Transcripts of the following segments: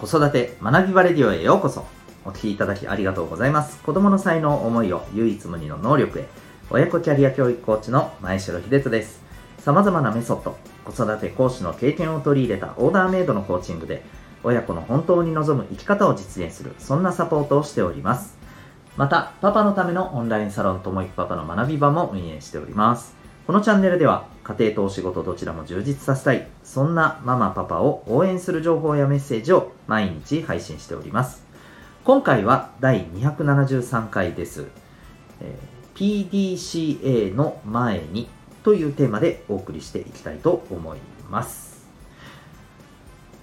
子育て学びバレディオへようこそ。お聞きいただきありがとうございます。子供の才能思いを唯一無二の能力へ。親子キャリア教育コーチの前城秀人です。様々なメソッド子育て講師の経験を取り入れたオーダーメイドのコーチングで親子の本当に望む生き方を実現するそんなサポートをしております。またパパのためのオンラインサロンともいくパパの学び場も運営しております。このチャンネルでは家庭とお仕事どちらも充実させたい。そんなママパパを応援する情報やメッセージを毎日配信しております。今回は第273回です、えー、PDCA の前にというテーマでお送りしていきたいと思います。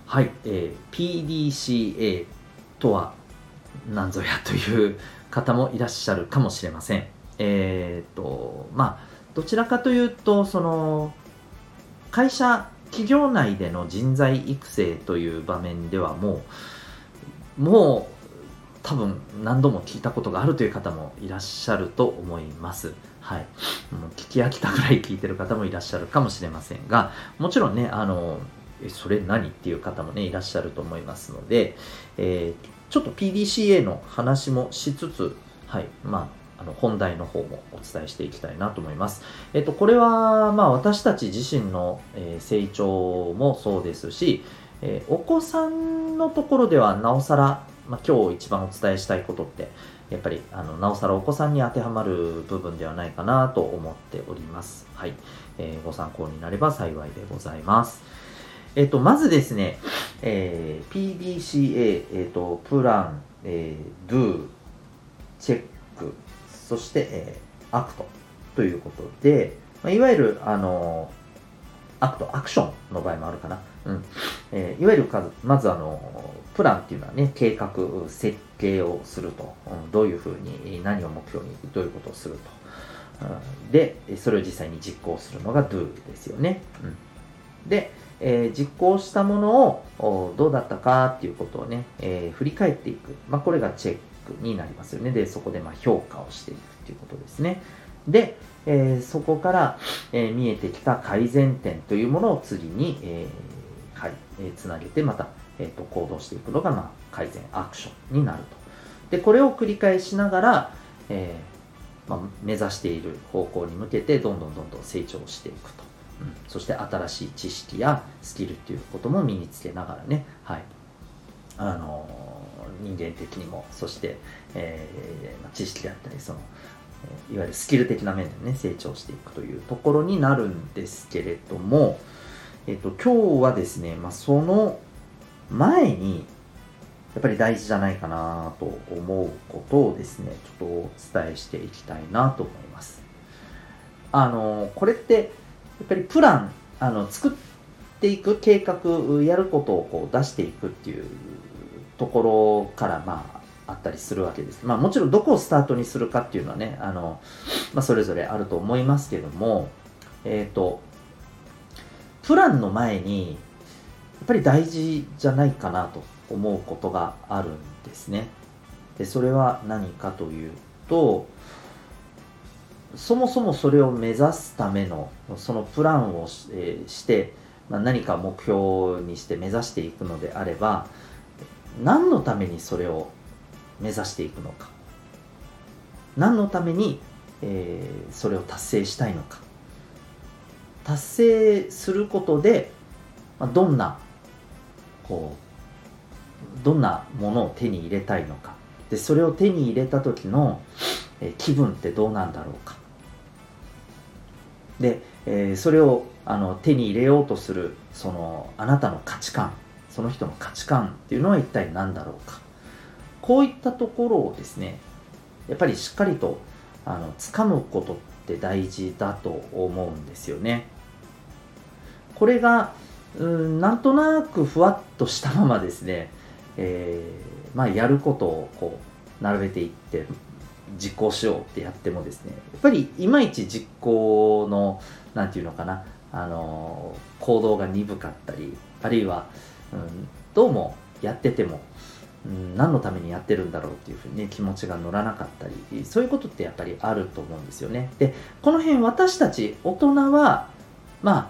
はい、えー、PDCA とは何ぞやという方もいらっしゃるかもしれません。えっ、とまあどちらかというとその会社企業内での人材育成という場面ではもうもう多分何度も聞いたことがあるという方もいらっしゃると思います。はい。もう聞き飽きたぐらい聞いてる方もいらっしゃるかもしれませんが、もちろんね、あの、え、それ何っていう方もね、いらっしゃると思いますので、えー、ちょっと PDCA の話もしつつ、はい。まあ、あの本題の方もお伝えしていきたいなと思います。えっと、これは、まあ、私たち自身の、え成長もそうですし、えお子さんのところではなおさら、まあ、今日一番お伝えしたいことって、やっぱりあのなおさらお子さんに当てはまる部分ではないかなと思っております。はい。えー、ご参考になれば幸いでございます。えっと、まずですね、えー、PDCA、えっと、プラン、えー、do、チェック、そして、えー、アクトということで、まあ、いわゆる、あの act、アクションの場合もあるかな。うん。えー、いわゆるまずあの、プランっていうのはね、計画、設計をすると。うん、どういうふうに、何を目標に、どういうことをすると。うん、で、それを実際に実行するのが do ですよね。うん、で、えー、実行したものをどうだったかっていうことをね、えー、振り返っていく。まあ、これがチェックになりますよね。で、そこでま評価をしていくっていうことですね。で、えー、そこから、えー、見えてきた改善点というものを次に、えー、はい、えー、つなげてまた、えーと、行動していくのが、まあ、改善アクションになると。で、これを繰り返しながら、えまあ、目指している方向に向けてどんどんどんどん成長していくと。うん、そして新しい知識やスキルっていうことも身につけながらね、はい、あの人間的にもそして、えー、知識であったりそのいわゆるスキル的な面でね成長していくというところになるんですけれども、えっと、今日はですね、まあ、その前にやっぱり大事じゃないかなと思うことをですねちょっとお伝えしていきたいなと思います。あのこれってやっぱりプランあの作っていく計画やることをこう出していくっていうところからまああったりするわけです。まあもちろんどこをスタートにするかっていうのはね、あの、まあそれぞれあると思いますけども、えっ、ー、と、プランの前に、やっぱり大事じゃないかなと思うことがあるんですね。で、それは何かというと、そもそもそれを目指すための、そのプランをし,、え、して、まあ、何か目標にして目指していくのであれば、何のためにそれを目指していくのか。何のために、えー、それを達成したいのか。達成することで、まあ、どんなこうどんなものを手に入れたいのか。でそれを手に入れた時の、えー、気分ってどうなんだろうか。で、えー、それをあの手に入れようとするそのあなたの価値観。その人の価値観っていうのは一体何だろうか。こういったところをですねやっぱりしっかりとあの掴むことって大事だと思うんですよね。これがうんなんとなくふわっとしたままですね、えー、まあ、やることをこう並べていって実行しようってやってもですねやっぱりいまいち実行の何て言うのかなあの行動が鈍かったりあるいは、うん、どうもやっててもうん、何のためにやってるんだろうっていうふうにね気持ちが乗らなかったりそういうことってやっぱりあると思うんですよね。でこの辺私たち大人はまあ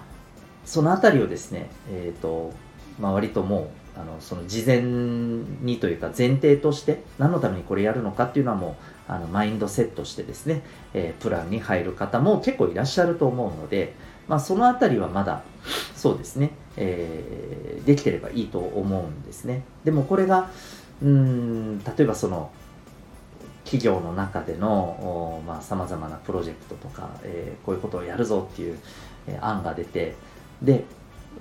その辺りをですねえっ、ー、と、まあ、割ともうあのその事前にというか前提として何のためにこれやるのかっていうのはもうあのマインドセットしてですね、えー、プランに入る方も結構いらっしゃると思うので、まあ、そのあたりはまだそうですね、えー、できてればいいと思うんですね。でもこれがうん例えばその企業の中でのさまざ、まなプロジェクトとか、えー、こういうことをやるぞっていう、えー、案が出てで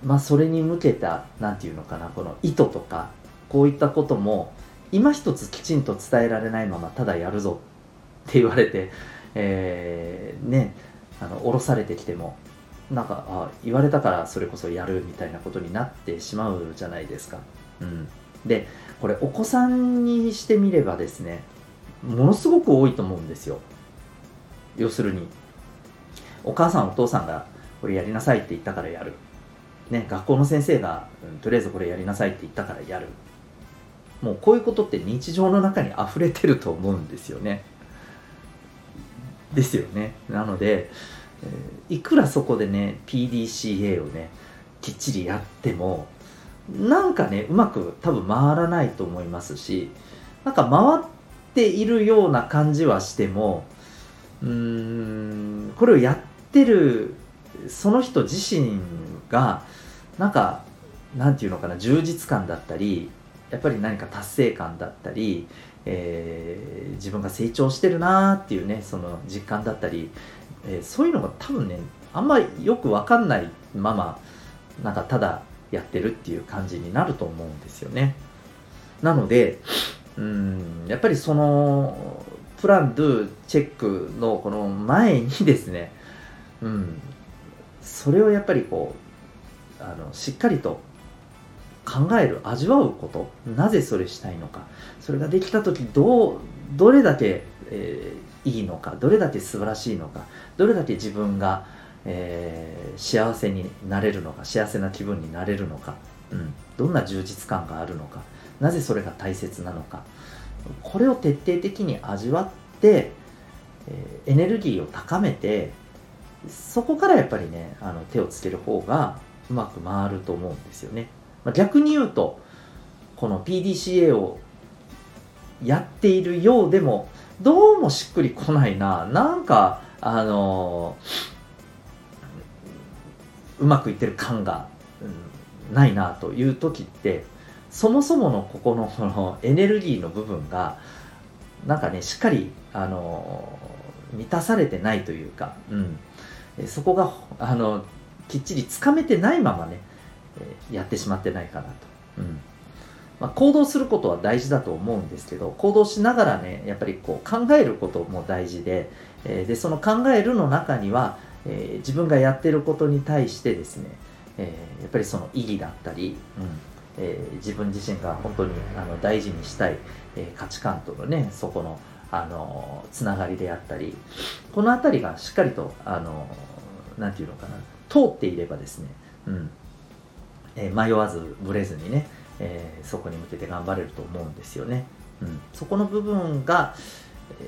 まあ、それに向けた何て言うのかなこの意図とかこういったことも今一つきちんと伝えられないままただやるぞって言われて、えー、ねあの降ろされてきてもなんかあ言われたからそれこそやるみたいなことになってしまうじゃないですか。うん、でこれお子さんにしてみればですねものすごく多いと思うんですよ。要するにお母さんお父さんがこれやりなさいって言ったからやる。ね、学校の先生が、うん、とりあえずこれやりなさいって言ったからやる。もうこういうことって日常の中に溢れてると思うんですよね。ですよね。なので、えー、いくらそこでね PDCA をねきっちりやってもなんかねうまく多分回らないと思いますしなんか回っているような感じはしてもうーんこれをやってるその人自身がなんかなんていうのかな充実感だったりやっぱり何か達成感だったり、えー、自分が成長してるなーっていうねその実感だったり、えー、そういうのが多分ねあんまりよく分かんないままなんかただやってるっていう感じになると思うんですよね。なのでうんやっぱりそのプランドゥチェックのこの前にですね、うん、それをやっぱりこうあのしっかりと考える味わうことなぜそれしたいのかそれができた時どうどれだけ、えー、いいのかどれだけ素晴らしいのかどれだけ自分が、えー、幸せになれるのか幸せな気分になれるのか、うん、どんな充実感があるのかなぜそれが大切なのかこれを徹底的に味わって、えー、エネルギーを高めてそこからやっぱりねあの手をつける方がうまく回ると思うんですよね。まあ、逆に言うと、この PDCA をやっているようでも、どうもしっくりこないな。なんか、あの、うまくいってる感が、うん、ないなという時って、そもそものここのこのエネルギーの部分が、なんかね、しっかり、あの、満たされてないというか、うん、そこが、あの、きっちりつかめてないままね、やってしまってないかなと。うんまあ、行動することは大事だと思うんですけど行動しながらねやっぱりこう考えることも大事で,、えー、でその考えるの中には、えー、自分がやってることに対してですね、えー、やっぱりその意義だったり、うんえ自分自身が本当にあの大事にしたい、え価値観とのねそこのあのつながりであったりこの辺りがしっかりとあのなんていうのかな通っていればですね、うんえー、迷わずぶれずにね、えー、そこに向けて頑張れると思うんですよね。うん、そこの部分が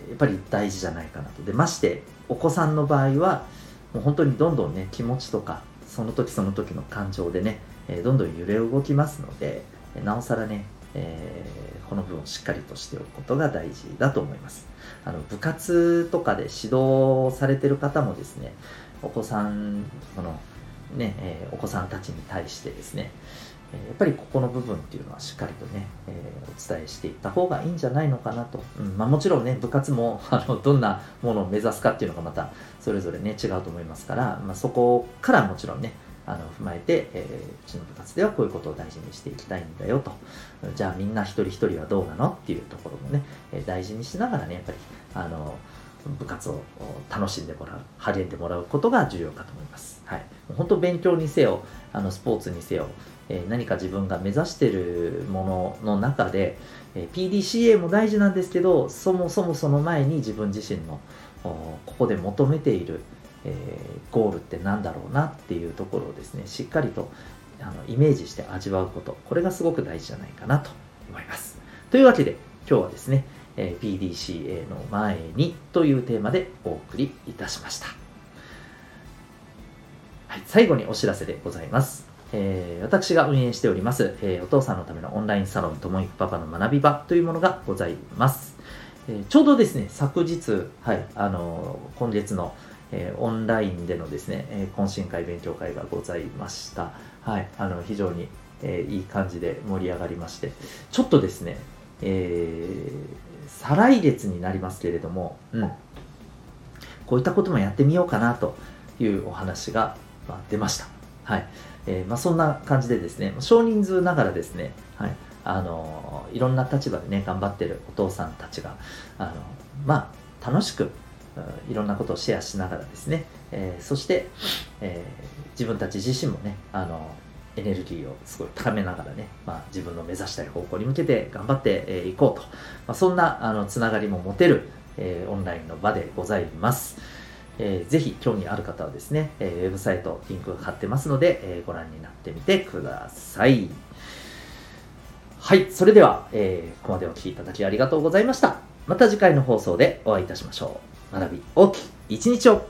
やっぱり大事じゃないかなと。でましてお子さんの場合はもう本当にどんどんね気持ちとかその時その時の感情でね、え、どんどん揺れ動きますのでなおさらね、えー、この部分をしっかりとしておくことが大事だと思います。あの部活とかで指導されてる方もですねお子さんこのね、えー、お子さんたちに対してですね、やっぱりここの部分っていうのはしっかりとね、えー、お伝えしていった方がいいんじゃないのかなと。うんまあ、もちろんね、部活も あのどんなものを目指すかっていうのがまたそれぞれね、違うと思いますから、まあ、そこからもちろんね、あの踏まえて、えー、うちの部活ではこういうことを大事にしていきたいんだよと。じゃあみんな一人一人はどうなのっていうところもね、え大事にしながらね、やっぱり、あの、部活を楽しんでもらう励んでもらうことが重要かと思います、はい、本当勉強にせよあのスポーツにせよ、えー、何か自分が目指してるものの中で、えー、PDCA も大事なんですけどそもそもその前に自分自身のここで求めている、えー、ゴールって何だろうなっていうところをですねしっかりとあのイメージして味わうことこれがすごく大事じゃないかなと思いますというわけで今日はですねえ PDCA の前にというテーマでお送りいたしました。最後にお知らせでございます。えー、私が運営しております、えー、お父さんのためのオンラインサロン、ともいくパパの学び場というものがございます。えー、ちょうどですね、昨日、はい、あの今月の、えオンラインでのですね、え懇親会、勉強会がございました。はい、あの非常に、えいい感じで盛り上がりまして、ちょっとですね、え再来月になりますけれども、うん、こういったこともやってみようかなというお話が、ま出ました。はい。えー、まあ、そんな感じでですね、少人数ながらですね、はい、あのいろんな立場でね、頑張ってるお父さんたちが、あのまあ、楽しく、いろんなことをシェアしながらですね、えー、そして、えー、自分たち自身もね、あのエネルギーをすごい高めながらね、まあ、自分の目指したい方向に向けて頑張っていこうと、まあ、そんなあのつながりも持てる、えー、オンラインの場でございます。えー、ぜひ興味ある方はですね、えー、ウェブサイトリンクが貼ってますので、えー、ご覧になってみてください。はい、それでは、えー、ここまでお聴きいただきありがとうございました。また次回の放送でお会いいたしましょう。学び大きい一日を